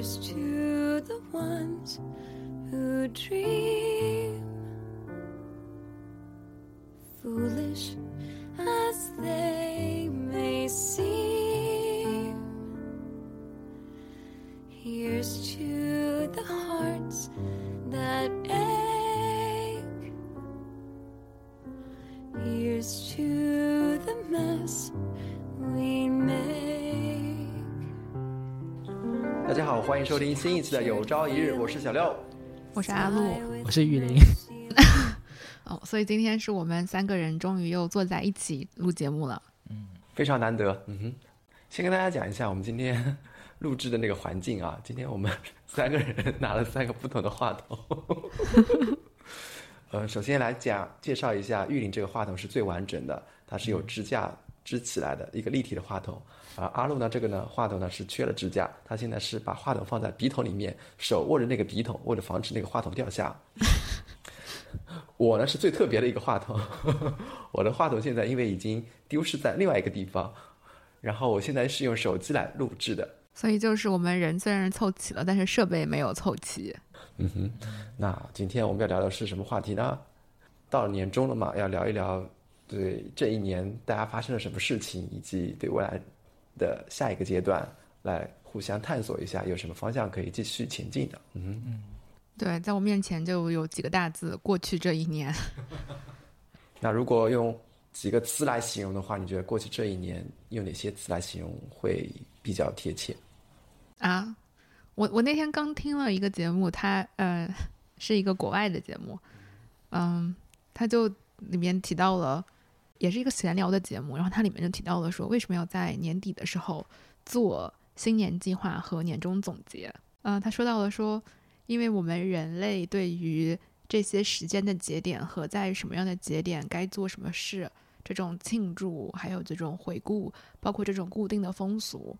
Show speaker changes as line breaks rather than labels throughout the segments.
To the ones who dream, foolish
迎收听新一期的《有朝一日》，我是小六。
我是阿露。
我是玉林，
哦，所以今天是我们三个人终于又坐在一起录节目了。
嗯非常难得。嗯哼，先跟大家讲一下我们今天 录制的那个环境啊。今天我们 三个人拿了三个不同的话筒。呃，首先来讲介绍一下玉林这个话筒是最完整的，它是有支架支起来的一个立体的话筒。而阿路呢，这个呢话筒呢是缺了支架，他现在是把话筒放在笔筒里面，手握着那个笔筒，为了防止那个话筒掉下。我呢是最特别的一个话筒，我的话筒现在因为已经丢失在另外一个地方，然后我现在是用手机来录制的。
所以就是我们人虽然凑齐了，但是设备没有凑齐。
嗯哼，那今天我们要聊的是什么话题呢？到了年终了嘛，要聊一聊对这一年大家发生了什么事情，以及对未来的下一个阶段来互相探索一下，有什么方向可以继续前进的。嗯哼，
对，在我面前就有几个大字：过去这一年。
那如果用几个词来形容的话，你觉得过去这一年用哪些词来形容会比较贴切？
啊，我我那天刚听了一个节目，它呃是一个国外的节目，嗯，它就里面提到了，也是一个闲聊的节目，然后它里面就提到了说，为什么要在年底的时候做新年计划和年终总结？嗯、他说到了说，因为我们人类对于这些时间的节点和在什么样的节点该做什么事，这种庆祝，还有这种回顾，包括这种固定的风俗，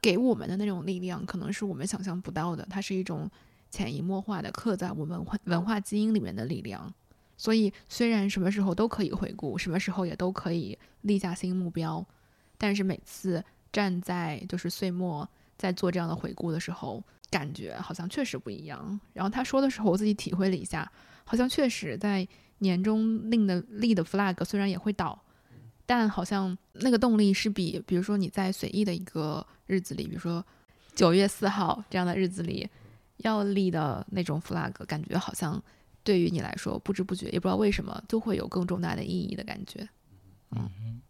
给我们的那种力量，可能是我们想象不到的。它是一种潜移默化的刻在我们文化基因里面的力量。所以，虽然什么时候都可以回顾，什么时候也都可以立下新目标，但是每次站在就是岁末在做这样的回顾的时候，感觉好像确实不一样。然后他说的时候，我自己体会了一下，好像确实在年终立的立的 flag 虽然也会倒，但好像那个动力是比，比如说你在随意的一个日子里，比如说九月四号这样的日子里，要立的那种 flag，感觉好像对于你来说，不知不觉也不知道为什么，就会有更重大的意义的感觉。
嗯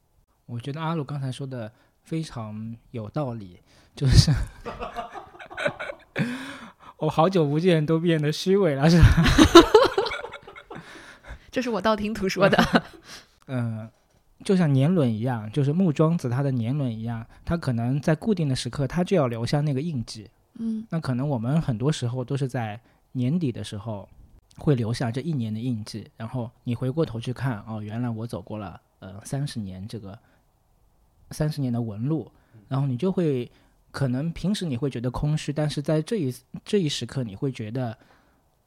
我觉得阿鲁刚才说的非常有道理，就是 我好久不见都变得虚伪了，是吧？
这是我道听途说的。
嗯，就像年轮一样，就是木桩子它的年轮一样，它可能在固定的时刻，它就要留下那个印记。
嗯
那可能我们很多时候都是在年底的时候会留下这一年的印记，然后你回过头去看，哦，原来我走过了呃三十年这个三十年的纹路，然后你就会可能平时你会觉得空虚，但是在这一这一时刻你会觉得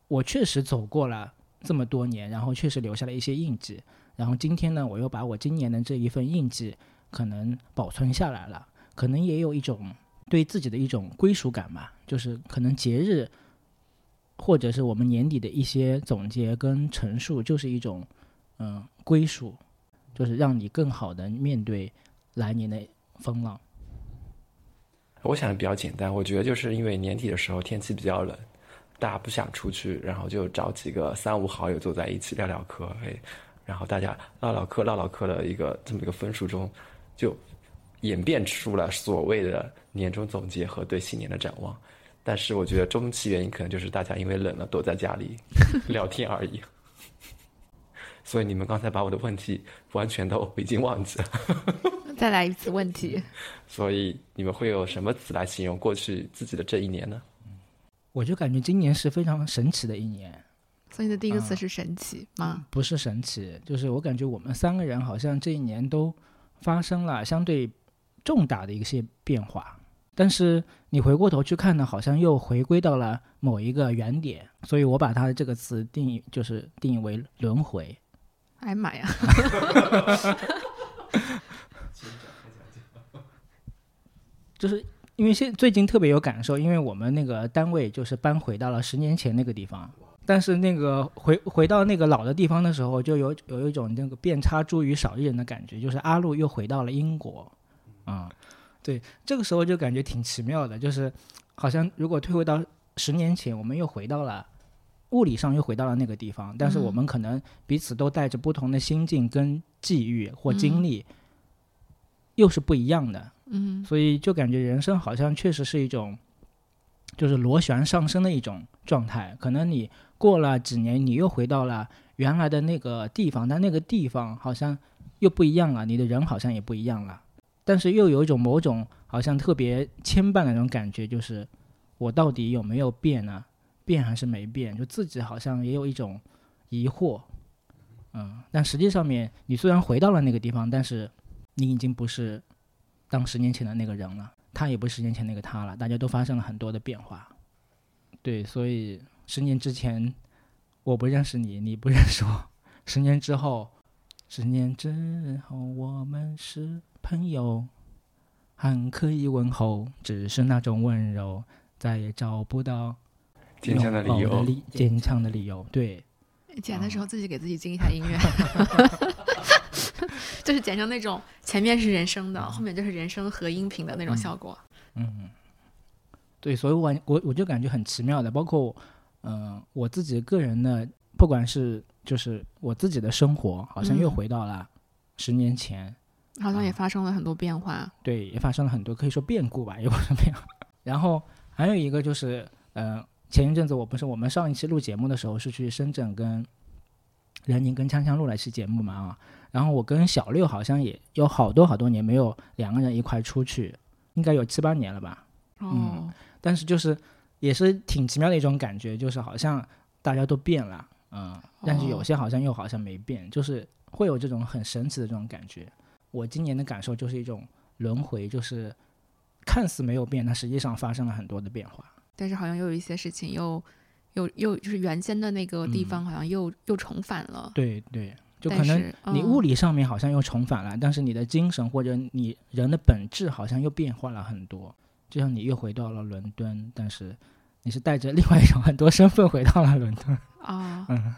我确实走过了这么多年，然后确实留下了一些印记，然后今天呢，我又把我今年的这一份印记可能保存下来了，可能也有一种对自己的一种归属感吧，就是可能节日，或者是我们年底的一些总结跟陈述，就是一种嗯、归属，就是让你更好的面对来年的风浪。
我想的比较简单，我觉得就是因为年底的时候天气比较冷，大家不想出去，然后就找几个三五好友坐在一起聊聊嗑，哎，然后大家唠唠嗑、唠唠嗑的一个这么一个分数中，就演变出了所谓的年终总结和对新年的展望。但是我觉得终其原因可能就是大家因为冷了躲在家里 聊天而已。所以你们刚才把我的问题完全都已经忘记了。
再来一次问题。
所以你们会有什么词来形容过去自己的这一年呢？
我就感觉今年是非常神奇的一年，
所以你的第一个词是神奇吗？
不是神奇，就是我感觉我们三个人好像这一年都发生了相对重大的一些变化，但是你回过头去看呢，好像又回归到了某一个原点，所以我把它的这个词定义就是定义为轮回。
哎呀妈呀！
就是因为现最近特别有感受，因为我们那个单位就是搬回到了十年前那个地方，但是那个回回到那个老的地方的时候，就有有一种那个遍插茱萸少一人的感觉，就是阿路又回到了英国，啊、对，这个时候就感觉挺奇妙的，就是好像如果退回到十年前，我们又回到了物理上又回到了那个地方，但是我们可能彼此都带着不同的心境跟际遇或经历，又是不一样的。
嗯
所以就感觉人生好像确实是一种，就是螺旋上升的一种状态。可能你过了几年，你又回到了原来的那个地方，但那个地方好像又不一样了，你的人好像也不一样了。但是又有一种某种好像特别牵绊的那种感觉，就是我到底有没有变呢？变还是没变？就自己好像也有一种疑惑。嗯，但实际上面，你虽然回到了那个地方，但是你已经不是当十年前的那个人了，他也不是十年前那个他了，大家都发生了很多的变化。对，所以十年之前我不认识你，你不认识我，十年之后，十年之后我们是朋友，还可以问候，只是那种温柔再也找不到
坚强的理由。
坚强的理由。对，
剪的时候自己给自己进一下音乐，就是剪成那种前面是人声的，后面就是人声和音频的那种效果。
嗯，对，所以我我我就感觉很奇妙的，包括嗯、呃我自己个人的，不管是就是我自己的生活，好像又
嗯。
回到了十年前，
好像也发生了很多变化。
对，也发生了很多可以说变故吧，也不是变化。然后还有一个就是，呃，前一阵子我不是我们上一期录节目的时候是去深圳跟任宁跟锵锵录了一期节目嘛啊，然后我跟小六好像也有好多好多年没有两个人一块出去，应该有七八年了吧。
哦，
但是就是也是挺奇妙的一种感觉，就是好像大家都变了，嗯，但是有
哦
些好像又好像没变，就是会有这种很神奇的这种感觉。我今年的感受就是一种轮回，就是看似没有变，但实际上发生了很多的变化。
但是好像又有一些事情又又又就是原先的那个地
嗯
方好像又、又重返了。
对对，就可能你物理上面好像又重返了，但是你的精神或者你人的本质好像又变化了很多。就像你又回到了伦敦，但是你是带着另外一种很多身份回到了伦敦。
啊，
嗯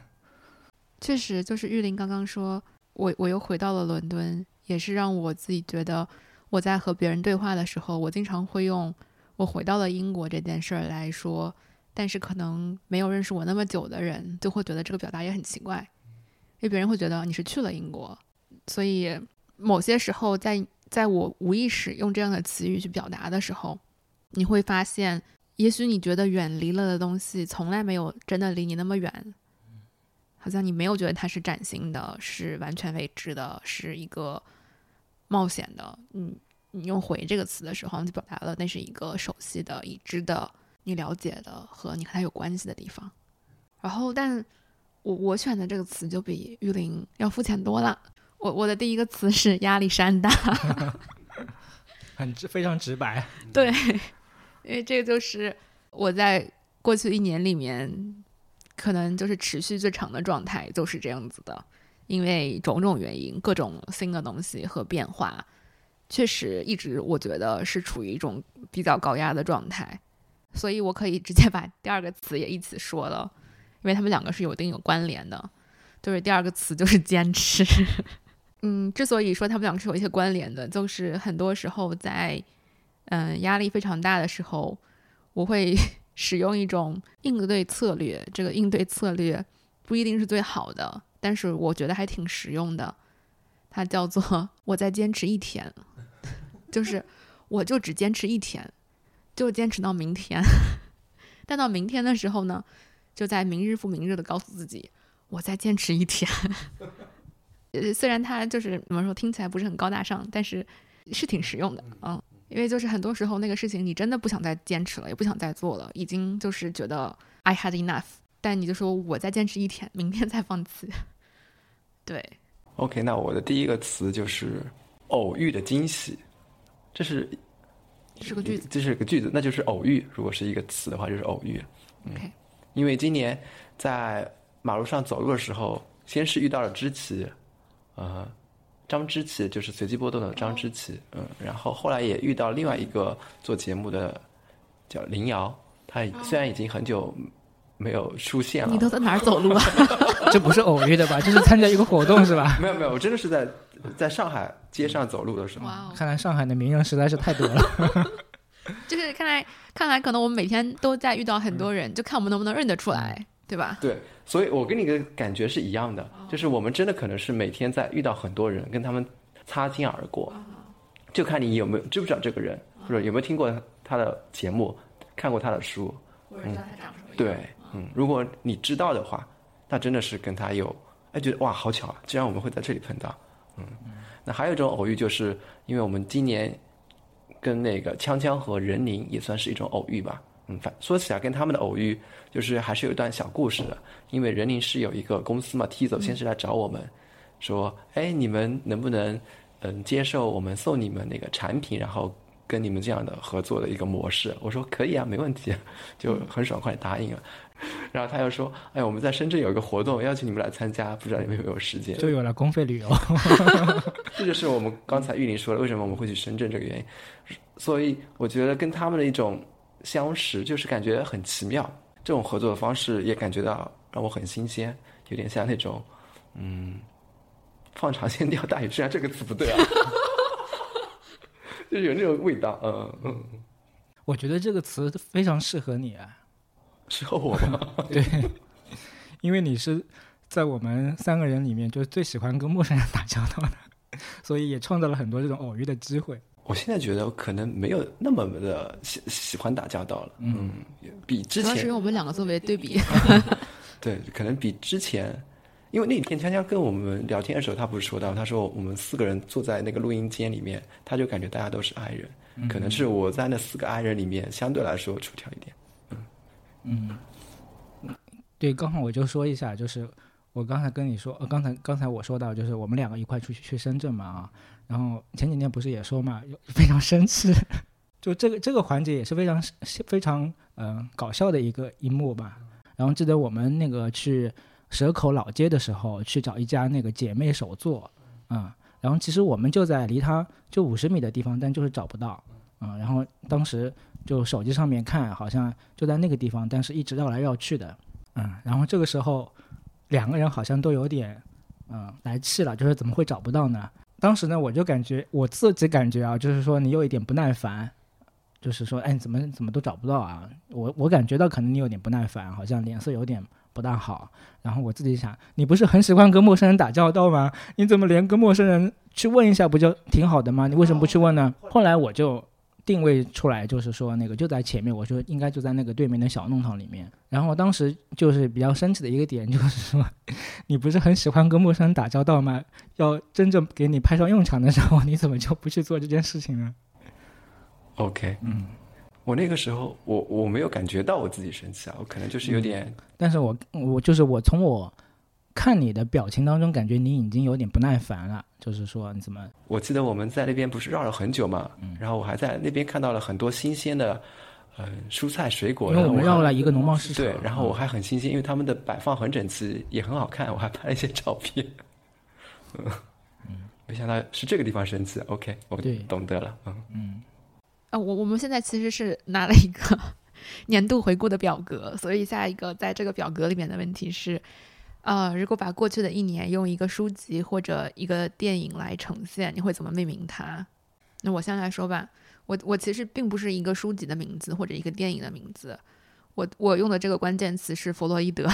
确实，就是玉林刚刚说，我我又回到了伦敦，也是让我自己觉得，我在和别人对话的时候，我经常会用我回到了英国这件事儿来说，但是可能没有认识我那么久的人，就会觉得这个表达也很奇怪，因为别人会觉得你是去了英国，所以某些时候在在我无意识用这样的词语去表达的时候，你会发现，也许你觉得远离了的东西，从来没有真的离你那么远。好像你没有觉得它是崭新的，是完全未知的，是一个冒险的。嗯，你用“回”这个词的时候，就表达了那是一个熟悉的、已知的、你了解的和你和他有关系的地方。然后，但我我选的这个词就比玉林要肤浅多了。我我的第一个词是压力山大，
很直，非常直白。
对，因为这个就是我在过去一年里面，可能就是持续最长的状态就是这样子的。因为种种原因，各种新的东西和变化，确实一直我觉得是处于一种比较高压的状态，所以我可以直接把第二个词也一起说了，因为他们两个是有一定有关联的。就是第二个词就是坚持。嗯，之所以说他们两个是有一些关联的，就是很多时候在嗯压力非常大的时候，我会使用一种应对策略。这个应对策略不一定是最好的，但是我觉得还挺实用的。它叫做“我再坚持一天”，就是我就只坚持一天，就坚持到明天。但到明天的时候呢，就在明日复明日的告诉自己，我再坚持一天。呃，虽然它就是怎么说，听起来不是很高大上，但是是挺实用的，嗯，因为就是很多时候那个事情你真的不想再坚持了，也不想再做了，已经就是觉得 I had enough，但你就说我再坚持一天，明天再放弃，对
，OK，那我的第一个词就是偶遇的惊喜，这是
是个句子。
这是个句子，那就是偶遇。如果是一个词的话，就是偶遇。
，OK，
因为今年在马路上走路的时候，先是遇到了知棋，呃，张之琪，就是随机波动的张之琪，嗯，然后后来也遇到另外一个做节目的叫林瑶，他虽然已经很久没有出现了，
你都在哪儿走路啊？
这不是偶遇的吧？这是参加一个活动是吧？
没有没有，我真的是在在上海街上走路的时候，
哇哦，
看来上海的名人实在是太多了。
就是看来看来可能我们每天都在遇到很多人，就看我们能不能认得出来，对吧？
对，所以我跟你的感觉是一样的，就是我们真的可能是每天在遇到很多人，跟他们擦肩而过，就看你有没有知不知道这个人，或者有没有听过他的节目，看过他的书。
或者知道他长什么样？
对，嗯，如果你知道的话，那真的是跟他有，哎，觉得哇，好巧啊，居然我们会在这里碰到，嗯。那还有一种偶遇，就是因为我们今年跟那个锵锵和任宁也算是一种偶遇吧，嗯，反说起来跟他们的偶遇，就是还是有一段小故事的，因为任宁是有一个公司嘛，T 走先是来找我们，说，哎，你们能不能嗯接受我们送你们那个产品，然后跟你们这样的合作的一个模式？我说可以啊，没问题，就很爽快答应了。然后他又说：“哎，我们在深圳有一个活动，邀请你们来参加，不知道你们有没有时间？”
就有了公费旅游。
这就是我们刚才玉林说的，为什么我们会去深圳这个原因。所以我觉得跟他们的一种相识，就是感觉很奇妙。这种合作的方式也感觉到让我很新鲜，有点像那种嗯，放长线钓大鱼。虽然这个词不对啊，就是有那种味道。嗯嗯，
我觉得这个词非常适合你啊。
适合我吗？
对，因为你是在我们三个人里面，就是最喜欢跟陌生人打交道的，所以也创造了很多这种偶遇的机会。
我现在觉得可能没有那么的喜喜欢打交道了，嗯，比之
主要是
前
用我们两个作为对比。
对，可能比之前，因为那天锵锵跟我们聊天的时候，他不是说到，他说我们四个人坐在那个录音间里面，他就感觉大家都是 i 人，可能是我在那四个 i 人里面相对来说出挑一点。
嗯，对，刚好我就说一下，就是我刚才跟你说，呃，刚才刚才我说到，就是我们两个一块出去去深圳嘛啊，然后前几天不是也说嘛，非常生气，就这个这个环节也是非常非常嗯、呃搞笑的一个一幕吧。然后记得我们那个去蛇口老街的时候，去找一家那个姐妹手作，啊、然后其实我们就在离它就五十米的地方，但就是找不到，啊、然后当时就手机上面看，好像就在那个地方，但是一直绕来绕去的，嗯，然后这个时候两个人好像都有点嗯来气了，就是怎么会找不到呢？当时呢，我就感觉我自己感觉啊，就是说你有一点不耐烦，就是说，哎，怎么怎么都找不到啊？我我感觉到可能你有点不耐烦，好像脸色有点不大好。然后我自己想，你不是很喜欢跟陌生人打交道吗？你怎么连跟陌生人去问一下不就挺好的吗？你为什么不去问呢？后来我就定位出来，就是说那个就在前面，我说应该就在那个对面的小弄堂里面。然后当时就是比较生气的一个点，就是说 你不是很喜欢跟陌生人打交道吗？要真正给你派上用场的时候，你怎么就不去做这件事情呢
？OK，
嗯，
我那个时候我我没有感觉到我自己生气啊，我可能就是有点
但是我我就是我从我看你的表情当中，感觉你已经有点不耐烦了，就是说你怎么
我记得我们在那边不是绕了很久嘛，
嗯
然后我还在那边看到了很多新鲜的，嗯、蔬菜水果。
因为我们绕了一个农贸市场，
对，然后我
嗯
还很新鲜，因为他们的摆放很整齐，也很好看，我还拍了一些照片。嗯，没想到是这个地方生气。OK，我
对
懂得了。嗯，
嗯
啊，我我们现在其实是拿了一个 年度回顾的表格，所以下一个在这个表格里面的问题是，呃，如果把过去的一年用一个书籍或者一个电影来呈现，你会怎么命名它？那我先来说吧，我我其实并不是一个书籍的名字或者一个电影的名字，我我用的这个关键词是弗洛伊德。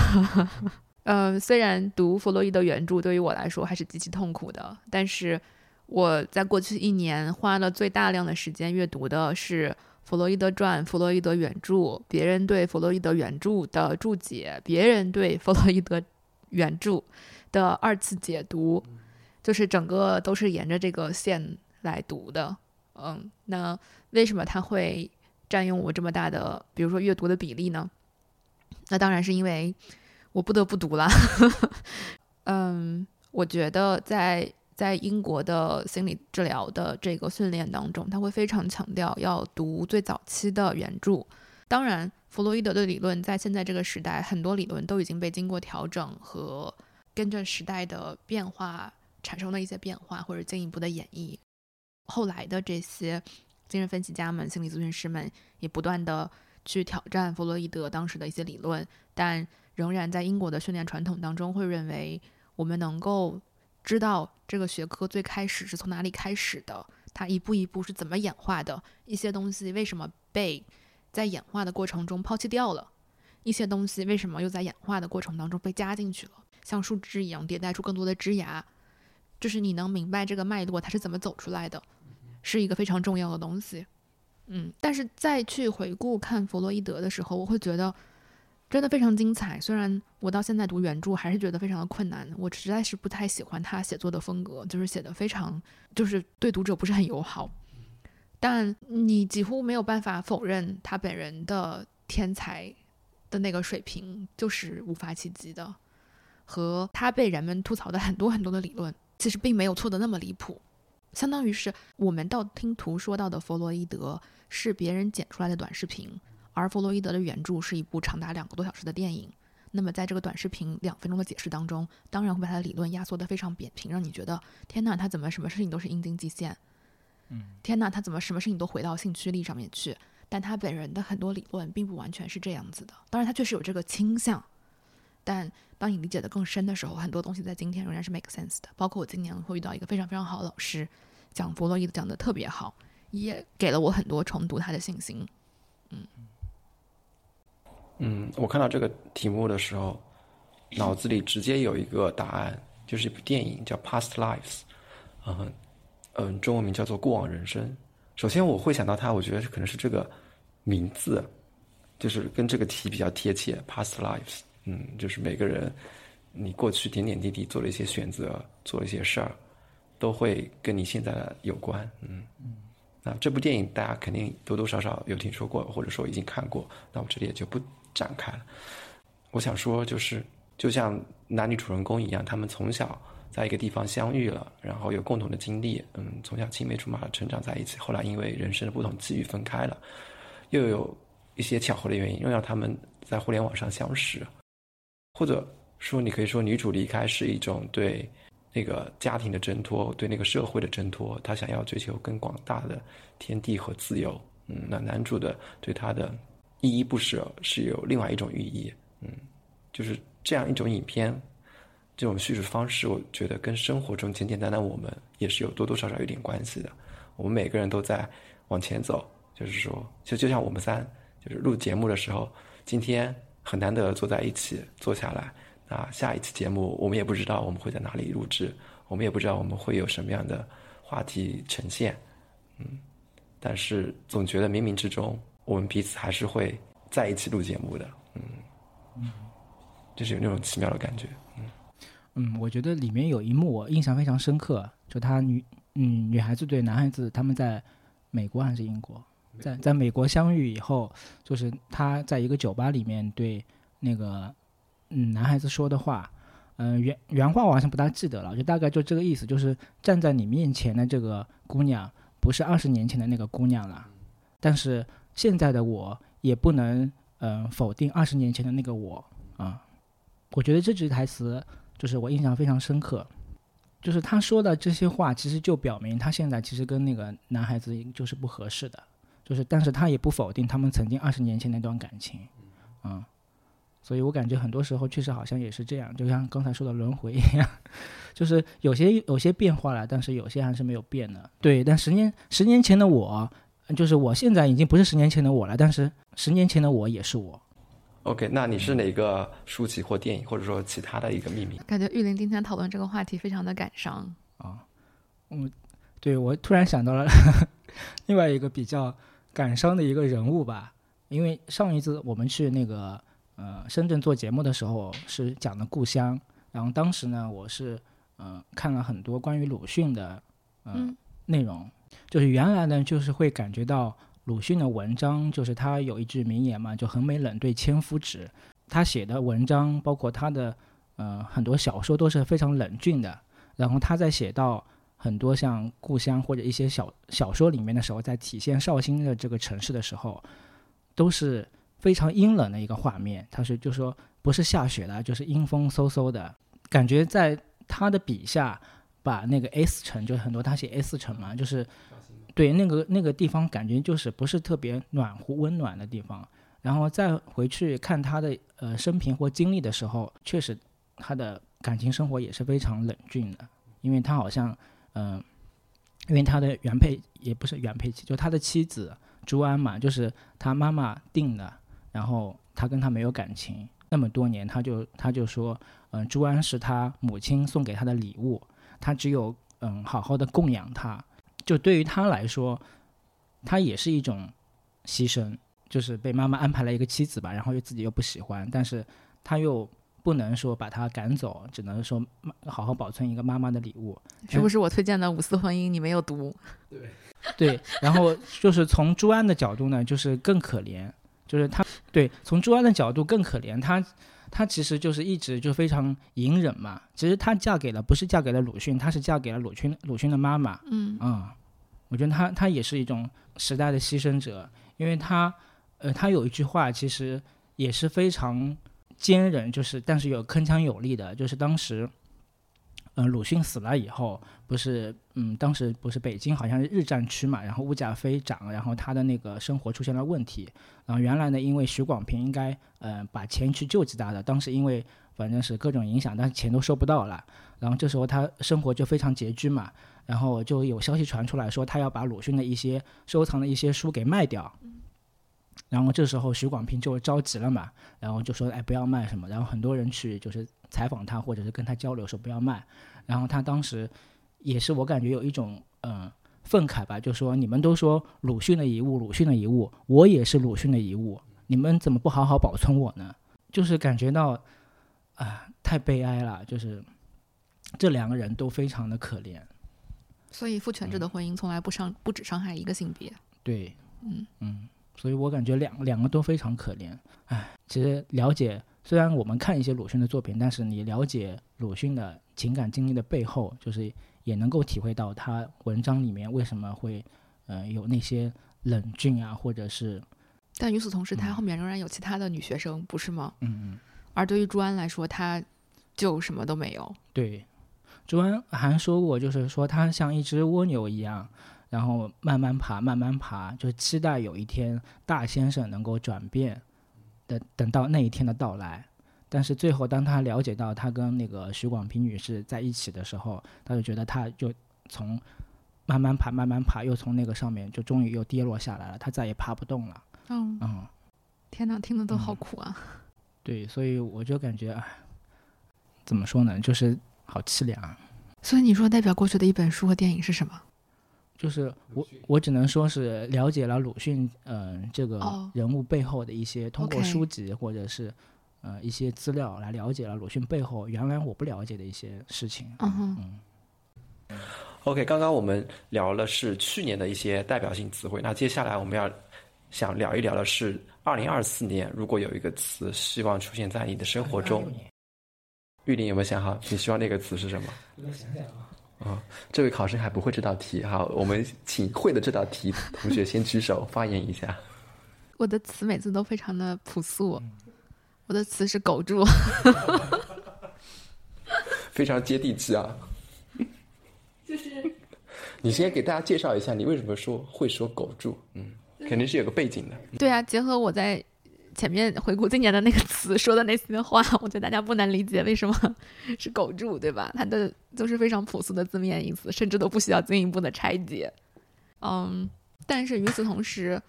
嗯，虽然读弗洛伊德原著对于我来说还是极其痛苦的，但是我在过去一年花了最大量的时间阅读的是弗洛伊德传、弗洛伊德原著、别人对弗洛伊德原著的注解、别人对弗洛伊德原著的二次解读，就是整个都是沿着这个线来读的。嗯，那为什么它会占用我这么大的，比如说阅读的比例呢？那当然是因为我不得不读了。嗯，我觉得在在英国的心理治疗的这个训练当中，他会非常强调要读最早期的原著。当然，弗洛伊德的理论在现在这个时代，很多理论都已经被经过调整和跟着时代的变化产生了一些变化或者进一步的演绎。后来的这些精神分析家们、心理咨询师们也不断的去挑战弗洛伊德当时的一些理论，但仍然在英国的训练传统当中会认为，我们能够知道这个学科最开始是从哪里开始的，它一步一步是怎么演化的，一些东西为什么被在演化的过程中抛弃掉了，一些东西为什么又在演化的过程当中被加进去了，像树枝一样迭代出更多的枝芽，就是你能明白这个脉络它是怎么走出来的，是一个非常重要的东西。嗯，但是再去回顾看弗洛伊德的时候，我会觉得真的非常精彩。虽然我到现在读原著还是觉得非常的困难，我实在是不太喜欢他写作的风格，就是写的非常，就是对读者不是很友好。但你几乎没有办法否认他本人的天才的那个水平，就是无法企及的，和他被人们吐槽的很多很多的理论，其实并没有错的那么离谱。相当于是我们道听途说到的弗洛伊德是别人剪出来的短视频，而弗洛伊德的原著是一部长达两个多小时的电影。那么在这个短视频两分钟的解释当中，当然会把他的理论压缩得非常扁平，让你觉得天哪，他怎么什么事情都是阴茎极限？
嗯，
天哪，他怎么什么事情都回到兴趣力上面去？但他本人的很多理论并不完全是这样子的。当然，他确实有这个倾向，但当你理解的更深的时候，很多东西在今天仍然是 make sense 的。包括我今年会遇到一个非常非常好的老师，讲弗洛伊德讲的特别好，也给了我很多重读他的信心。
嗯，我看到这个题目的时候，脑子里直接有一个答案，就是一部电影叫《Past Lives》，嗯嗯，中文名叫做《过往人生》。首先我会想到它，我觉得可能是这个名字，就是跟这个题比较贴切，《Past Lives》。嗯，就是每个人你过去点点滴滴做了一些选择，做了一些事儿，都会跟你现在的有关。嗯嗯。那这部电影大家肯定多多少少有听说过，或者说已经看过，那我这里也就不展开了。我想说，就是就像男女主人公一样，他们从小在一个地方相遇了，然后有共同的经历，嗯，从小青梅竹马的成长在一起，后来因为人生的不同际遇分开了，又有一些巧合的原因，又让他们在互联网上相识，或者说你可以说女主离开是一种对那个家庭的挣脱，对那个社会的挣脱，她想要追求更广大的天地和自由。嗯，那男主的对她的依依不舍是有另外一种寓意。嗯，就是这样一种影片，这种叙事方式，我觉得跟生活中简简单单我们也是有多多少少有点关系的。我们每个人都在往前走，就是说，就就像我们三，就是录节目的时候，今天很难得坐在一起坐下来。那下一期节目我们也不知道我们会在哪里录制，我们也不知道我们会有什么样的话题呈现，嗯，但是总觉得冥冥之中我们彼此还是会在一起录节目的，嗯，就是有那种奇妙的感觉，嗯
嗯，我觉得里面有一幕我印象非常深刻，就他女嗯女孩子对男孩子他们在美国还是英国，在在美国相遇以后，就是他在一个酒吧里面对那个嗯男孩子说的话，嗯、原原话我好像不大记得了，就大概就这个意思，就是站在你面前的这个姑娘不是二十年前的那个姑娘了，但是现在的我也不能嗯、否定二十年前的那个我啊。我觉得这句台词就是我印象非常深刻，就是他说的这些话，其实就表明他现在其实跟那个男孩子就是不合适的，就是但是他也不否定他们曾经二十年前那段感情，啊、所以我感觉很多时候确实好像也是这样，就像刚才说的轮回一样，就是有些有些变化了，但是有些还是没有变的。对，但十年十年前的我，就是我现在已经不是十年前的我了，但是十年前的我也是我。
OK，那你是哪个书籍或电影，或者说其他的一个秘密？
感觉玉林今天讨论这个话题非常的感伤啊。嗯。
对我突然想到了 另外一个比较感伤的一个人物吧，因为上一次我们去那个呃深圳做节目的时候是讲的故乡，然后当时呢我是呃看了很多关于鲁迅的呃、
嗯
内容，就是原来呢就是会感觉到鲁迅的文章，就是他有一句名言嘛，就横眉冷对千夫指，他写的文章包括他的呃很多小说都是非常冷峻的，然后他在写到。很多像故乡或者一些小小说里面的时候，在体现绍兴的这个城市的时候，都是非常阴冷的一个画面。他是就说不是下雪了，就是阴风嗖嗖的感觉，在他的笔下，把那个 S 城，就是很多他写 S 城嘛，就是对那个那个地方感觉就是不是特别暖和温暖的地方。然后再回去看他的呃生平或经历的时候，确实他的感情生活也是非常冷峻的，因为他好像嗯、因为他的原配也不是原配妻，就他的妻子朱安嘛，就是他妈妈定的，然后他跟他没有感情，那么多年，他就他就说，嗯、朱安是他母亲送给他的礼物，他只有嗯好好的供养他，就对于他来说，他也是一种牺牲，就是被妈妈安排了一个妻子吧，然后又自己又不喜欢，但是他又不能说把他赶走，只能说好好保存一个妈妈的礼物。
是不是我推荐的五四婚姻你没有读？
对对，然后就是从朱安的角度呢，就是更可怜，就是他对从朱安的角度更可怜，他他其实就是一直就非常隐忍嘛。其实她嫁给了不是嫁给了鲁迅，她是嫁给了鲁迅鲁迅的妈妈。
嗯
啊、我觉得她她也是一种时代的牺牲者，因为她呃她有一句话其实也是非常坚韧，就是但是有铿锵有力的，就是当时。呃，鲁迅死了以后，不是，嗯，当时不是北京好像是日战区嘛，然后物价飞涨，然后他的那个生活出现了问题。然后原来呢，因为徐广平应该呃把钱去救济他的，当时因为反正是各种影响，但是钱都收不到了。然后这时候他生活就非常拮据嘛，然后就有消息传出来说他要把鲁迅的一些收藏的一些书给卖掉。然后这时候徐广平就着急了嘛，然后就说哎不要卖什么，然后很多人去就是采访他或者是跟他交流说不要卖，然后他当时也是我感觉有一种嗯、呃愤慨吧，就说你们都说鲁迅的遗物，鲁迅的遗物，我也是鲁迅的遗物，你们怎么不好好保存我呢？就是感觉到啊、太悲哀了，就是这两个人都非常的可怜，
所以父权制的婚姻从来不伤不只伤害一个性别。
对，
嗯
嗯，所以我感觉两两个都非常可怜。唉，其实了解，虽然我们看一些鲁迅的作品，但是你了解鲁迅的情感经历的背后，就是也能够体会到他文章里面为什么会，呃，有那些冷峻啊，或者是，
但与此同时，他后面仍然有其他的女学生，不是吗？
嗯嗯，
而对于朱安来说，他就什么都没有。
对。朱安还说过，就是说他像一只蜗牛一样，然后慢慢爬，慢慢爬，就期待有一天大先生能够转变，等等到那一天的到来。但是最后，当他了解到他跟那个徐广平女士在一起的时候，他就觉得他就从慢慢爬，慢慢爬，又从那个上面就终于又跌落下来了，他再也爬不动了。
嗯，
嗯，
天哪，听的都好苦啊！
对，所以我就感觉，哎，怎么说呢，就是好凄凉啊。
所以你说代表过去的一本书和电影是什么？
就是我，我只能说是了解了鲁迅，嗯、这个
哦
人物背后的一些，通过书籍或者是，呃，一些资料来了解了鲁迅背后原来我不了解的一些事情。
嗯哼，
嗯
OK，刚刚我们聊了是去年的一些代表性词汇，那接下来我们要想聊一聊的是二零二四年，如果有一个词希望出现在你的生活中，玉林有没有想好你希望那个词是什么？
我想想啊，
啊、这位考生还不会这道题，好，我们请会的这道题同学先举手发言一下。
我的词每次都非常的朴素。我的词是苟住，
非常接地气啊。就是，你先给大家介绍一下，你为什么说会说苟住？嗯，肯定是有个背景的。
对啊，结合我在前面回顾今年的那个词说的那些话，我觉得大家不难理解为什么是苟住，对吧？它的就是非常朴素的字面意思，甚至都不需要进一步的拆解。嗯，但是与此同时，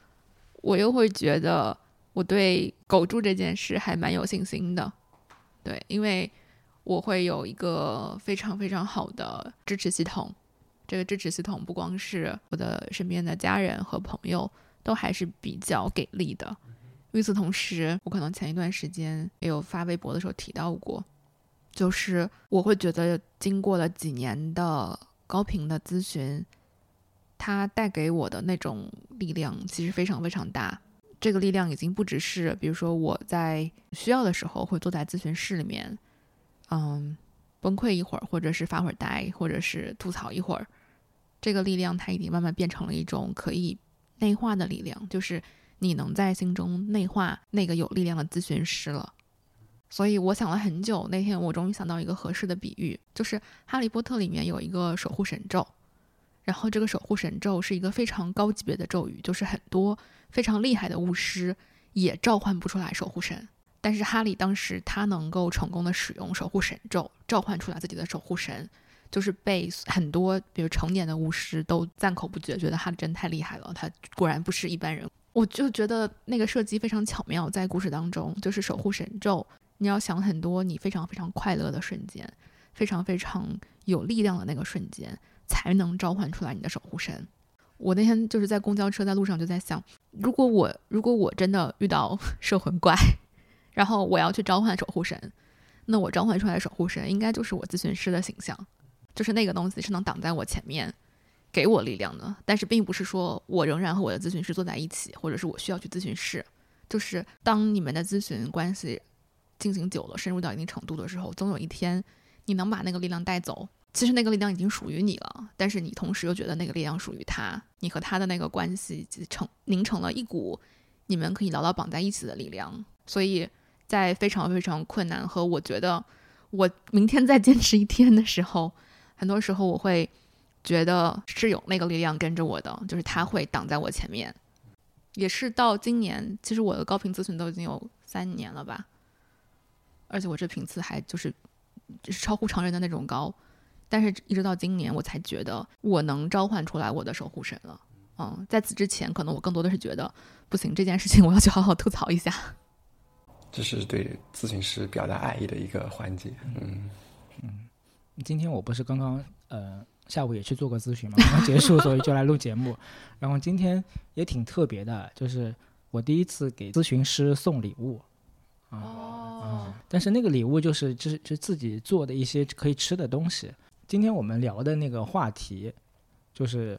我又会觉得我对苟住这件事还蛮有信心的。对，因为我会有一个非常非常好的支持系统。这个支持系统不光是我的身边的家人和朋友，都还是比较给力的。与此同时，我可能前一段时间也有发微博的时候提到过，就是我会觉得经过了几年的高频的咨询，它带给我的那种力量其实非常非常大。这个力量已经不只是，比如说我在需要的时候会坐在咨询室里面，嗯，崩溃一会儿，或者是发会儿呆，或者是吐槽一会儿。这个力量它已经慢慢变成了一种可以内化的力量，就是你能在心中内化那个有力量的咨询师了。所以我想了很久，那天我终于想到一个合适的比喻，就是《哈利波特》里面有一个守护神咒，然后这个守护神咒是一个非常高级别的咒语，就是很多非常厉害的巫师也召唤不出来守护神，但是哈利当时他能够成功的使用守护神咒召唤出来自己的守护神，就是被很多比如成年的巫师都赞口不绝，觉得哈利真太厉害了，他果然不是一般人。我就觉得那个设计非常巧妙，在故事当中，就是守护神咒。你要想很多你非常非常快乐的瞬间，非常非常有力量的那个瞬间，才能召唤出来你的守护神。我那天就是在公交车在路上就在想，如果我如果我真的遇到 摄魂怪，然后我要去召唤守护神，那我召唤出来的守护神应该就是我咨询师的形象，就是那个东西是能挡在我前面，给我力量的。但是并不是说我仍然和我的咨询师坐在一起，或者是我需要去咨询室。就是当你们的咨询关系。进行久了，深入到一定程度的时候，总有一天你能把那个力量带走。其实那个力量已经属于你了，但是你同时又觉得那个力量属于他，你和他的那个关系成凝成了一股你们可以牢牢绑在一起的力量。所以在非常非常困难和我觉得我明天再坚持一天的时候，很多时候我会觉得是有那个力量跟着我的，就是他会挡在我前面。也是到今年，其实我的高频咨询都已经有三年了吧。而且我这频次还就是就是超乎常人的那种高，但是一直到今年我才觉得我能召唤出来我的守护神了。嗯，在此之前，可能我更多的是觉得不行，这件事情我要去好好吐槽一下。
这是对咨询师表达爱意的一个环节。嗯
嗯，今天我不是刚刚呃下午也去做过咨询嘛，刚刚结束，所以就来录节目。然后今天也挺特别的，就是我第一次给咨询师送礼物。
哦，
但是那个礼物就是就是就自己做的一些可以吃的东西。今天我们聊的那个话题，就是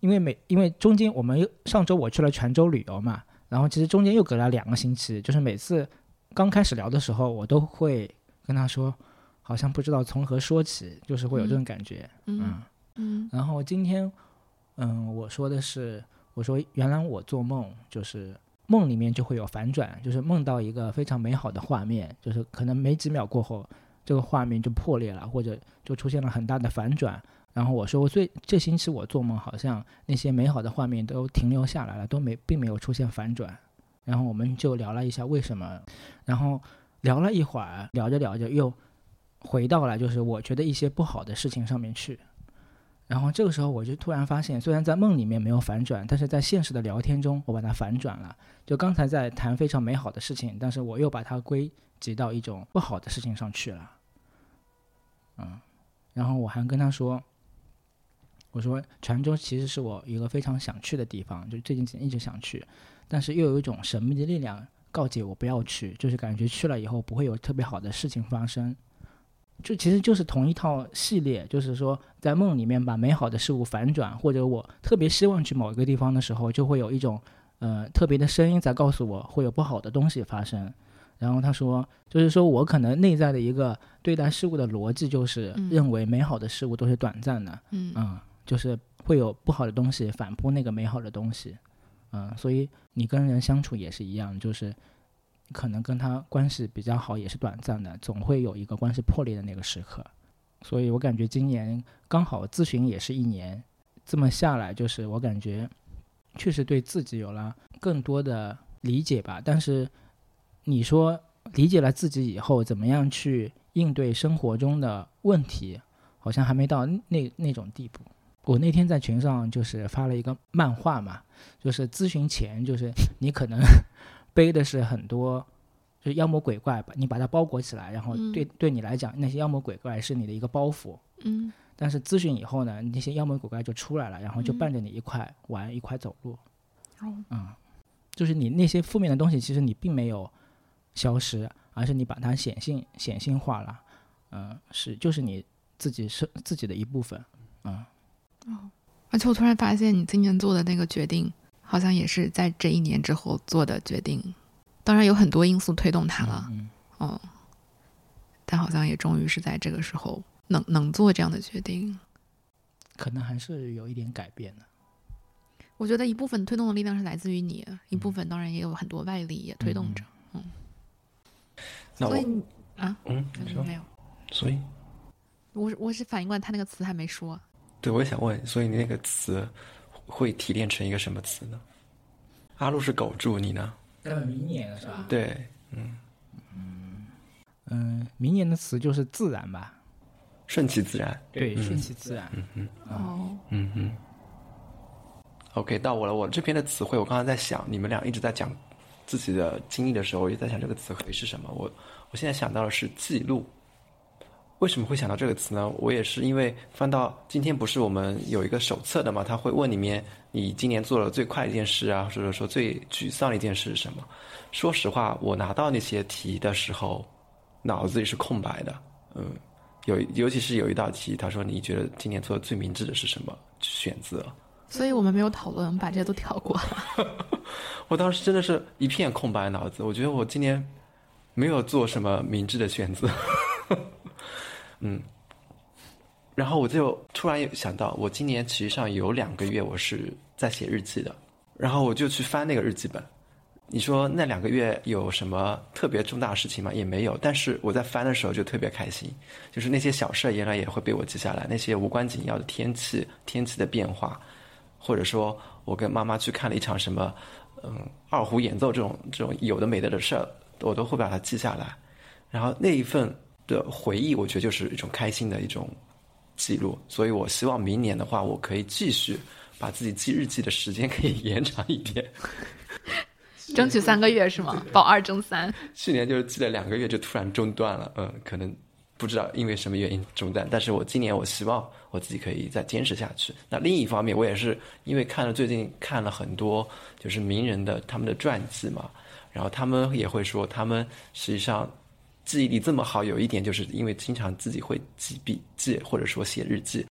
因为每因为中间我们上周我去了泉州旅游嘛，然后其实中间又隔了两个星期，就是每次刚开始聊的时候，我都会跟他说，好像不知道从何说起，就是会有这种感觉，
嗯嗯。
然后今天，嗯，我说的是，我说原来我做梦就是。梦里面就会有反转，就是梦到一个非常美好的画面，就是可能没几秒过后，这个画面就破裂了，或者就出现了很大的反转。然后我说，我最这星期我做梦，好像那些美好的画面都停留下来了，都没并没有出现反转。然后我们就聊了一下为什么，然后聊了一会儿，聊着聊着又回到了就是我觉得一些不好的事情上面去。然后这个时候，我就突然发现，虽然在梦里面没有反转，但是在现实的聊天中，我把它反转了。就刚才在谈非常美好的事情，但是我又把它归结到一种不好的事情上去了。嗯，然后我还跟他说：“我说泉州其实是我一个非常想去的地方，就最近几年一直想去，但是又有一种神秘的力量告诫我不要去，就是感觉去了以后不会有特别好的事情发生。”就其实就是同一套系列，就是说在梦里面把美好的事物反转，或者我特别希望去某一个地方的时候，就会有一种呃特别的声音在告诉我会有不好的东西发生。然后他说，就是说我可能内在的一个对待事物的逻辑，就是认为美好的事物都是短暂的，
嗯，
就是会有不好的东西反扑那个美好的东西，嗯，所以你跟人相处也是一样，就是。可能跟他关系比较好也是短暂的，总会有一个关系破裂的那个时刻，所以我感觉今年刚好咨询也是一年，这么下来就是我感觉确实对自己有了更多的理解吧。但是你说理解了自己以后，怎么样去应对生活中的问题，好像还没到那那种地步。我那天在群上就是发了一个 漫画嘛，就是咨询前就是你可能。背的是很多，就是妖魔鬼怪吧，你把它包裹起来，然后对对你来讲，那些妖魔鬼怪是你的一个包袱。
嗯。
但是咨询以后呢，那些妖魔鬼怪就出来了，然后就伴着你一块玩，一块走路。
哦。
嗯，就是你那些负面的东西，其实你并没有消失，而是你把它显性显性化了。嗯，是，就是你自己是自己的一部分。嗯。
哦。而且我突然发现，你今年做的那个决定。好像也是在这一年之后做的决定，当然有很多因素推动他了，嗯，但好像也终于是在这个时候能能做这样的决定，
可能还是有一点改变的。
我觉得一部分推动的力量是来自于你，一部分当然也有很多外力也推动着，嗯。所以你啊，
嗯，你说，
嗯没有，
所以？
我我是反应过来他那个词还没说。
对我也想问，所以你那个词会提炼成一个什么词呢？阿路是狗住，你呢？
呃，明年是吧？
对，
嗯嗯，明年的词就是自然吧？
顺其自然。
对，顺其自然。
哦，
嗯嗯。OK，到我了。我这边的词汇，我刚才在想，你们俩一直在讲自己的经历的时候，我就在想这个词汇是什么。我我现在想到的是记录。为什么会想到这个词呢？我也是因为翻到今天不是我们有一个手册的嘛，他会问里面你今年做了最快的一件事啊，或者说最沮丧的一件事是什么？说实话，我拿到那些题的时候，脑子里是空白的。嗯，有尤其是有一道题，他说你觉得今年做的最明智的是什么？选择。
所以我们没有讨论，我们把这些都跳过了。
我当时真的是一片空白脑子，我觉得我今年没有做什么明智的选择。嗯，然后我就突然想到，我今年其实上有两个月我是在写日记的，然后我就去翻那个日记本。你说那两个月有什么特别重大事情吗？也没有，但是我在翻的时候就特别开心，就是那些小事原来也会被我记下来，那些无关紧要的天气、天气的变化，或者说我跟妈妈去看了一场什么，嗯，二胡演奏这种这种有的没的的事儿，我都会把它记下来。然后那一份的回忆，我觉得就是一种开心的一种记录。所以我希望明年的话，我可以继续把自己记日记的时间 可以延长一点。
争取三个月是吗？保二争三。
去年就是记了两个月就突然中断了，嗯，可能不知道因为什么原因中断。但是我今年我希望我自己可以再坚持下去。那另一方面，我也是因为看了最近看了很多就是名人的他们的传记嘛，然后他们也会说，他们实际上记忆力这么好，有一点就是因为经常自己会记笔记或者说写日记，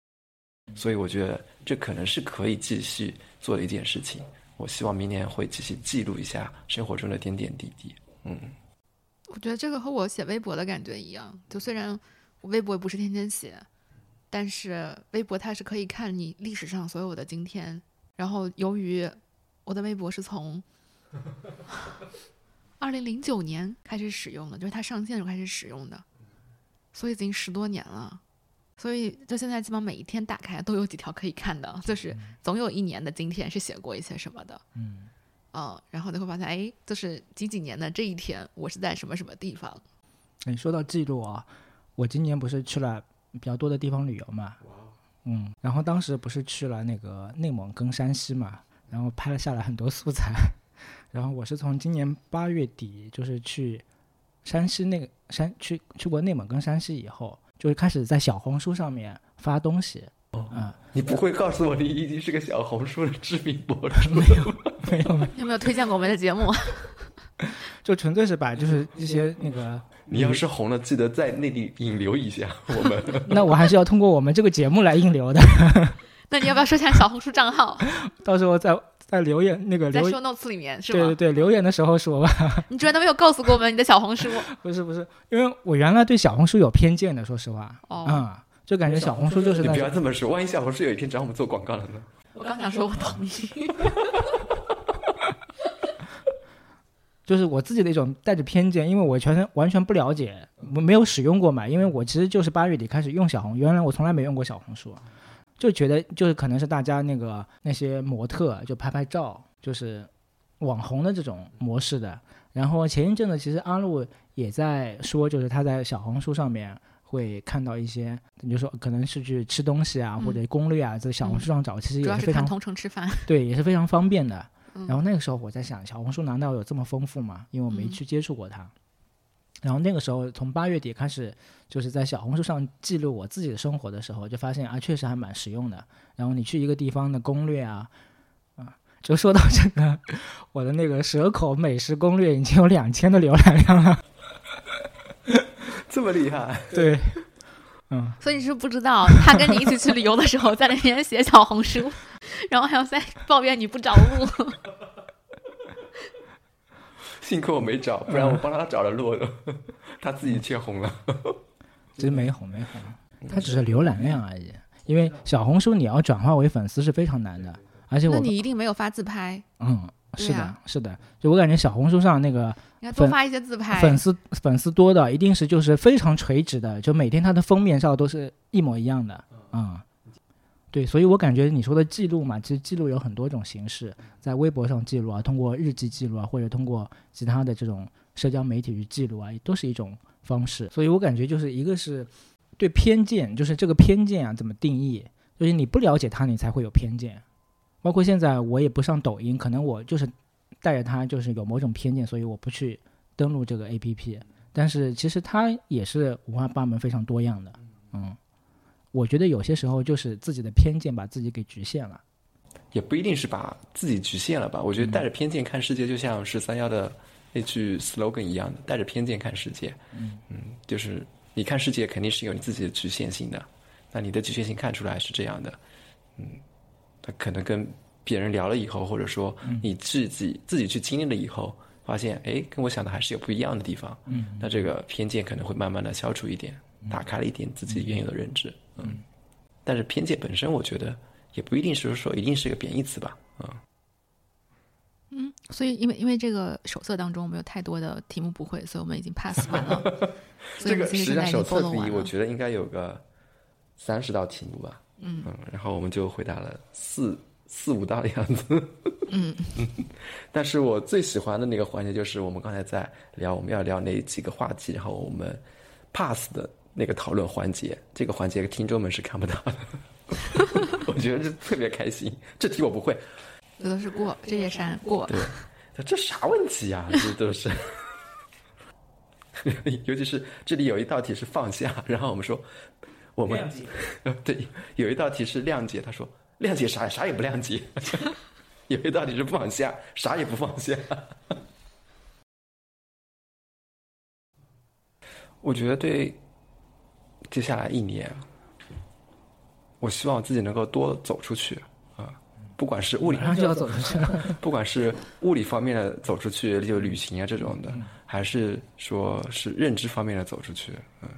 所以我觉得这可能是可以继续做的一件事情。我希望明年会继续记录一下生活中的点点滴滴。嗯，
我觉得这个和我写微博的感觉一样，就虽然我微博不是天天写，但是微博它是可以看你历史上所有的今天。然后由于我的微博是从二零零九年开始使用的，就是它上线的时候开始使用的，所以已经十多年了。所以就现在基本上每一天打开都有几条可以看的，就是总有一年的今天是写过一些什么的。
嗯，
嗯，然后你会发现，哎，就是几几年的这一天，我是在什么什么地方。
你说到记录啊，我今年不是去了比较多的地方旅游嘛？嗯，然后当时不是去了那个内蒙跟山西嘛，然后拍了下来很多素材。然后我是从今年八月底就是去山西那个山去去过内蒙跟山西以后，就是开始在小红书上面发东西。嗯，
你不会告诉我你已经是个小红书的知名博主？
没有 没有没有，
有没有推荐过我们的节目？
就纯粹是把就是一些那个，
你要是红了，记得在内地引流一下我们。
那我还是要通过我们这个节目来引流的。
那你要不要说一下小红书账号？
到时候在在留言那个
在
留
show notes 里面是吗？
对对对留言的时候说吧。
你居然都没有告诉过我们你的小红书？
不是不是，因为我原来对小红书有偏见的，说实话，
哦
嗯，就感觉小红书就是
你不要这么说，万一小红书有一天找我们做广告了呢？
我刚想说我同意。
就是我自己的一种带着偏见，因为我全完全不了解，我没有使用过嘛。因为我其实就是八月底开始用小红，原来我从来没用过小红书，就觉得就是可能是大家那个那些模特就拍拍照，就是网红的这种模式的。然后前一阵子其实阿路也在说，就是他在小红书上面会看到一些，你就说可能是去吃东西啊，
嗯
或者攻略啊，在小红书上找，其实
主要是看
也是非常
同城吃饭。
对，也是非常方便的。
嗯
然后那个时候我在想，小红书难道有这么丰富吗？因为我没
嗯
去接触过它。然后那个时候从八月底开始，就是在小红书上记录我自己的生活的时候，就发现啊，确实还蛮实用的。然后你去一个地方的攻略啊，啊，就说到这个，我的那个蛇口美食攻略已经有两千的浏览量了。
这么厉害？
对，嗯，
所以你是不知道，他跟你一起去旅游的时候，在那边写小红书，然后还要在抱怨你不找路。
幸亏我没找，不然我帮他找了路，他自己却红了。
其实没红没红，他只是浏览量而已。因为小红书你要转化为粉丝是非常难的，而且我
那你一定没有发自拍。
嗯，是的
啊，
是的，就我感觉小红书上那个粉
应该多发一些自拍。
粉丝粉丝多的，一定是就是非常垂直的，就每天它的封面照都是一模一样的啊、对，所以我感觉你说的记录嘛，其实记录有很多种形式，在微博上记录啊，通过日记记录啊，或者通过其他的这种社交媒体去记录啊，都是一种方式。所以我感觉就是一个是对偏见，就是这个偏见啊怎么定义，就是你不了解它，你才会有偏见。包括现在我也不上抖音，可能我就是带着它就是有某种偏见，所以我不去登录这个 APP。但是其实它也是五花八门、非常多样的。嗯，我觉得有些时候就是自己的偏见把自己给局限了。
也不一定是把自己局限了吧？我觉得带着偏见看世界，就像十三幺的那句 slogan 一样的，带着偏见看世界。嗯就是你看世界肯定是有你自己的局限性的，那你的局限性看出来是这样的，嗯，他可能跟别人聊了以后，或者说你自己自己去经历了以后，发现哎，跟我想的还是有不一样的地方。嗯，那这个偏见可能会慢慢的消除一点，打开了一点自己原有的认知。嗯，但是偏见本身，我觉得也不一定是说一定是个贬义词吧。嗯，
嗯，所以因为因为这个手册当中我们有太多的题目不会，所以我们已经 pass 完了。
这个
实现在已经
实际上手册
了。
我觉得应该有个三十道题目吧。嗯然后我们就回答了四四五道的样子。
嗯，
但是我最喜欢的那个环节就是我们刚才在聊我们要聊哪几个话题，然后我们 pass 的那个讨论环节，这个环节听众们是看不到的。我觉得这特别开心，这题我不会，
这都是过，这些删过。
对，这啥问题呀、这都是。尤其是这里有一道题是放下，然后我们说我们呃 对有一道题是谅解，他说谅解啥啥也不谅解，有一道题是放下，啥也不放下。我觉得对接下来一年，我希望自己能够多走出去啊，不管是物理
马上就要走出去了。
不管是物理方面的走出去，就旅行啊这种的，还是说是认知方面的走出去，嗯，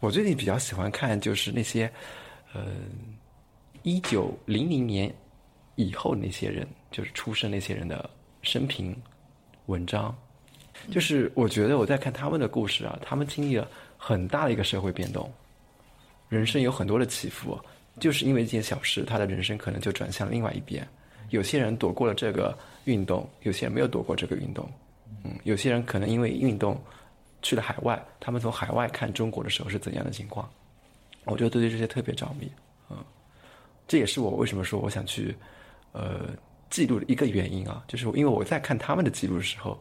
我最近比较喜欢看就是那些，呃，一九零零年以后那些人，就是出生那些人的生平文章，就是我觉得我在看他们的故事啊，他们经历了很大的一个社会变动，人生有很多的起伏，就是因为一件小事，他的人生可能就转向另外一边。有些人躲过了这个运动，有些人没有躲过这个运动。嗯，有些人可能因为运动去了海外，他们从海外看中国的时候是怎样的情况？我就对这些特别着迷。嗯，这也是我为什么说我想去呃记录的一个原因啊，就是因为我在看他们的记录的时候，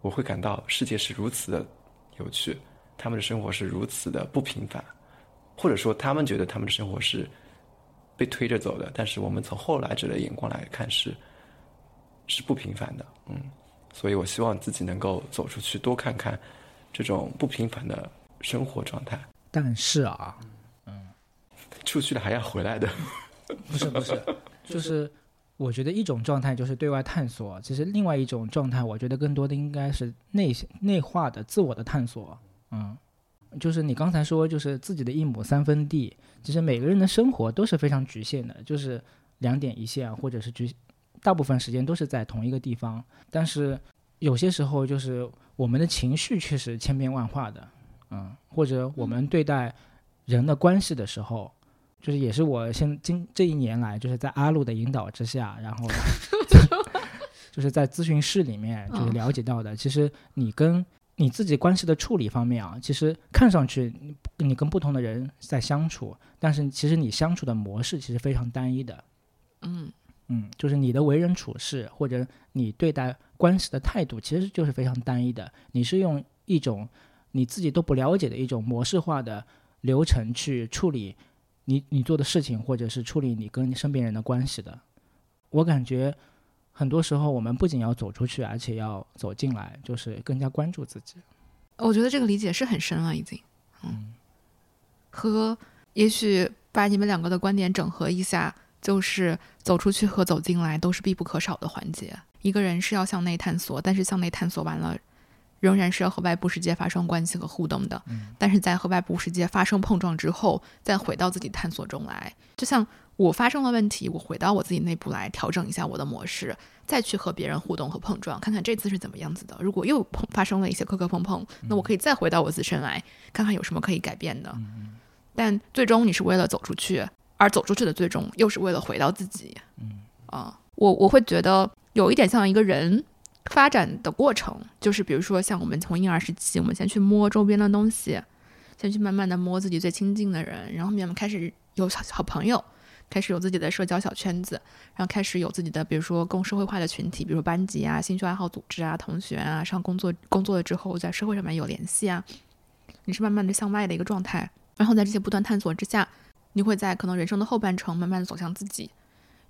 我会感到世界是如此的有趣，他们的生活是如此的不平凡，或者说他们觉得他们的生活是被推着走的，但是我们从后来者的眼光来看是是不平凡的，嗯，所以我希望自己能够走出去，多看看这种不平凡的生活状态。
但是啊，嗯
出去了还要回来的，
不是不是，就是我觉得一种状态就是对外探索，其实另外一种状态，我觉得更多的应该是内内化的自我的探索。嗯，就是你刚才说，就是自己的一亩三分地，其实每个人的生活都是非常局限的，就是两点一线，或者是局，大部分时间都是在同一个地方，但是有些时候就是我们的情绪却是千变万化的。嗯，或者我们对待人的关系的时候，就是也是我现今这一年来，就是在阿路的引导之下，然后 就是在咨询室里面就是了解到的，其实你跟你自己关系的处理方面啊，其实看上去你你跟不同的人在相处，但是其实你相处的模式其实非常单一的。
嗯
嗯，就是你的为人处事或者你对待关系的态度，其实就是非常单一的。你是用一种你自己都不了解的一种模式化的流程去处理你你做的事情，或者是处理你跟身边人的关系的。我感觉很多时候我们不仅要走出去，而且要走进来，就是更加关注自己。
我觉得这个理解是很深了，已经。嗯，和也许把你们两个的观点整合一下，就是走出去和走进来都是必不可少的环节。一个人是要向内探索，但是向内探索完了，仍然是要和外部世界发生关系和互动的。但是在和外部世界发生碰撞之后，再回到自己探索中来。就像我发生了问题，我回到我自己内部来调整一下我的模式，再去和别人互动和碰撞，看看这次是怎么样子的。如果又碰发生了一些磕磕碰碰，那我可以再回到我自身来看看有什么可以改变的。但最终你是为了走出去，而走出去的最终又是为了回到自己。
嗯
啊，我我会觉得有一点像一个人发展的过程，就是比如说像我们从婴儿时期，我们先去摸周边的东西，先去慢慢的摸自己最亲近的人，然后面我们开始有好好朋友，开始有自己的社交小圈子，然后开始有自己的比如说更社会化的群体，比如说班级啊、兴趣爱好组织啊、同学啊，上工作工作了之后在社会上面有联系啊，你是慢慢的向外的一个状态，然后在这些不断探索之下，你会在可能人生的后半程慢慢的走向自己。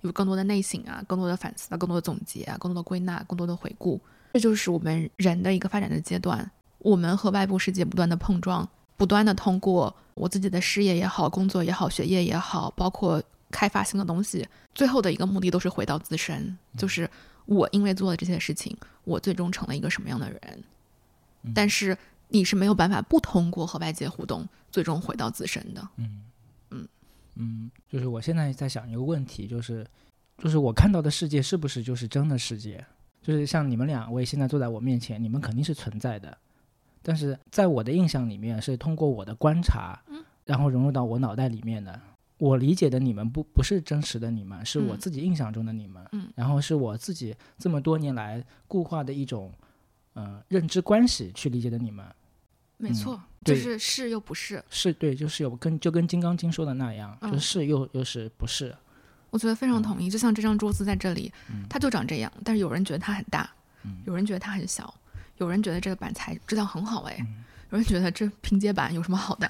有更多的内省啊，更多的反思啊，更多的总结啊，更多的归纳，更多的回顾，这就是我们人的一个发展的阶段。我们和外部世界不断的碰撞，不断的通过我自己的事业也好，工作也好，学业也好，包括开发新的东西，最后的一个目的都是回到自身，就是我因为做了这些事情，我最终成了一个什么样的人。但是你是没有办法不通过和外界互动，最终回到自身的。
嗯嗯嗯，就是我现在在想一个问题，就是，就是我看到的世界是不是就是真的世界？就是像你们两位现在坐在我面前，你们肯定是存在的，但是在我的印象里面是通过我的观察，然后融入到我脑袋里面的。我理解的你们不不是真实的你们，是我
嗯
自己印象中的你们，
嗯
然后是我自己这么多年来固化的一种，呃，认知关系去理解的你们。
没错，就是是又不是。
是对，就是有跟就跟《金刚经》说的那样，就
嗯
是又又是不是？
我觉得非常同意，就像这张桌子在这里，
嗯
它就长这样，但是有人觉得它很大，
嗯
有人觉得它很小，有人觉得这个板材质量很好，哎，
嗯
有人觉得这拼接板有什么好的？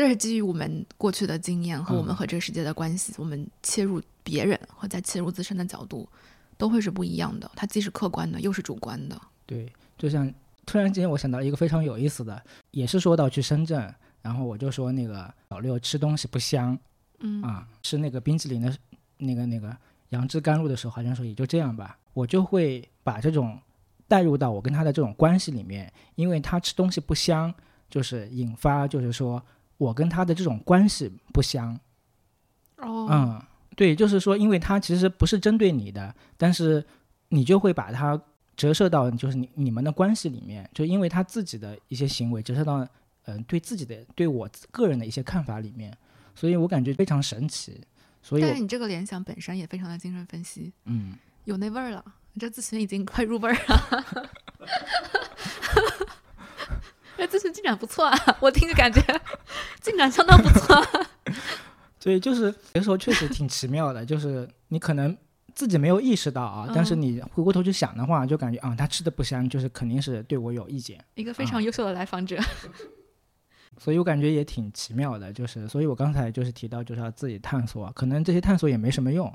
这是基于我们过去的经验和我们
嗯
和这个世界的关系，我们切入别人和再切入自身的角度，都会是不一样的。它既是客观的，又是主观的。
对，就像突然间我想到一个非常有意思的，也是说到去深圳，然后我就说那个老六吃东西不香
嗯
啊，吃那个冰淇淋的那个那个杨枝甘露的时候，好像说也就这样吧，我就会把这种带入到我跟他的这种关系里面，因为他吃东西不香，就是引发就是说我跟他的这种关系不香，
哦，
嗯，对，就是说，因为他其实不是针对你的，但是你就会把它折射到就是你你们的关系里面，就因为他自己的一些行为折射到嗯、呃对自己的对我个人的一些看法里面，所以我感觉非常神奇。所以
但是你这个联想本身也非常的精神分析，
嗯，
有那味儿了。你这咨询已经快入味儿了。这咨询进展不错啊，我听着感觉进展相当不错啊。
所以就是有时候确实挺奇妙的，就是你可能自己没有意识到啊，但是
嗯
你回过头去想的话，就感觉啊，他吃的不香，就是肯定是对我有意见。
一个非常优秀的来访者。
所以我感觉也挺奇妙的，就是，所以我刚才就是提到，就是要自己探索，可能这些探索也没什么用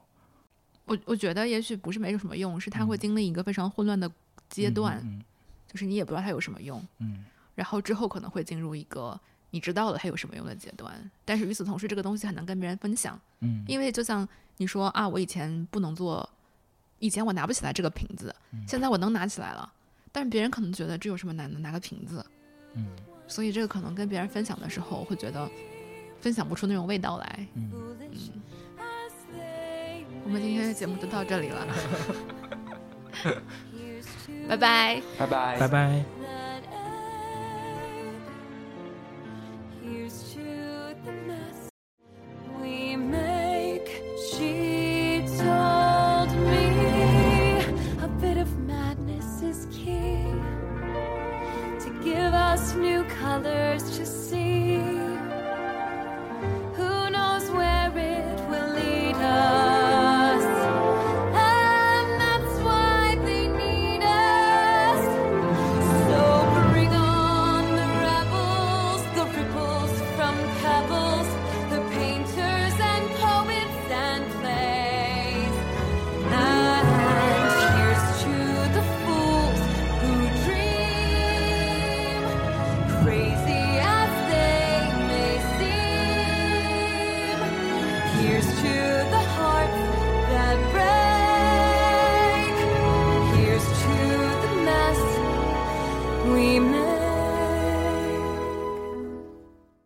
我我觉得也许不是没有什么用，是他会经历一个非常混乱的阶段，
嗯
就是你也不知道它有什么用，
嗯
然后之后可能会进入一个你知道了它有什么用的阶段。但是与此同时，这个东西很难跟别人分享，
嗯。
因为就像你说啊，我以前不能做，以前我拿不起来这个瓶子，
嗯。
现在我能拿起来了，但是别人可能觉得这有什么难的，拿个瓶子，
嗯
所以这个可能跟别人分享的时候会觉得分享不出那种味道来。
嗯，
我们今天的节目就到这里了，拜拜。
拜拜。
拜拜。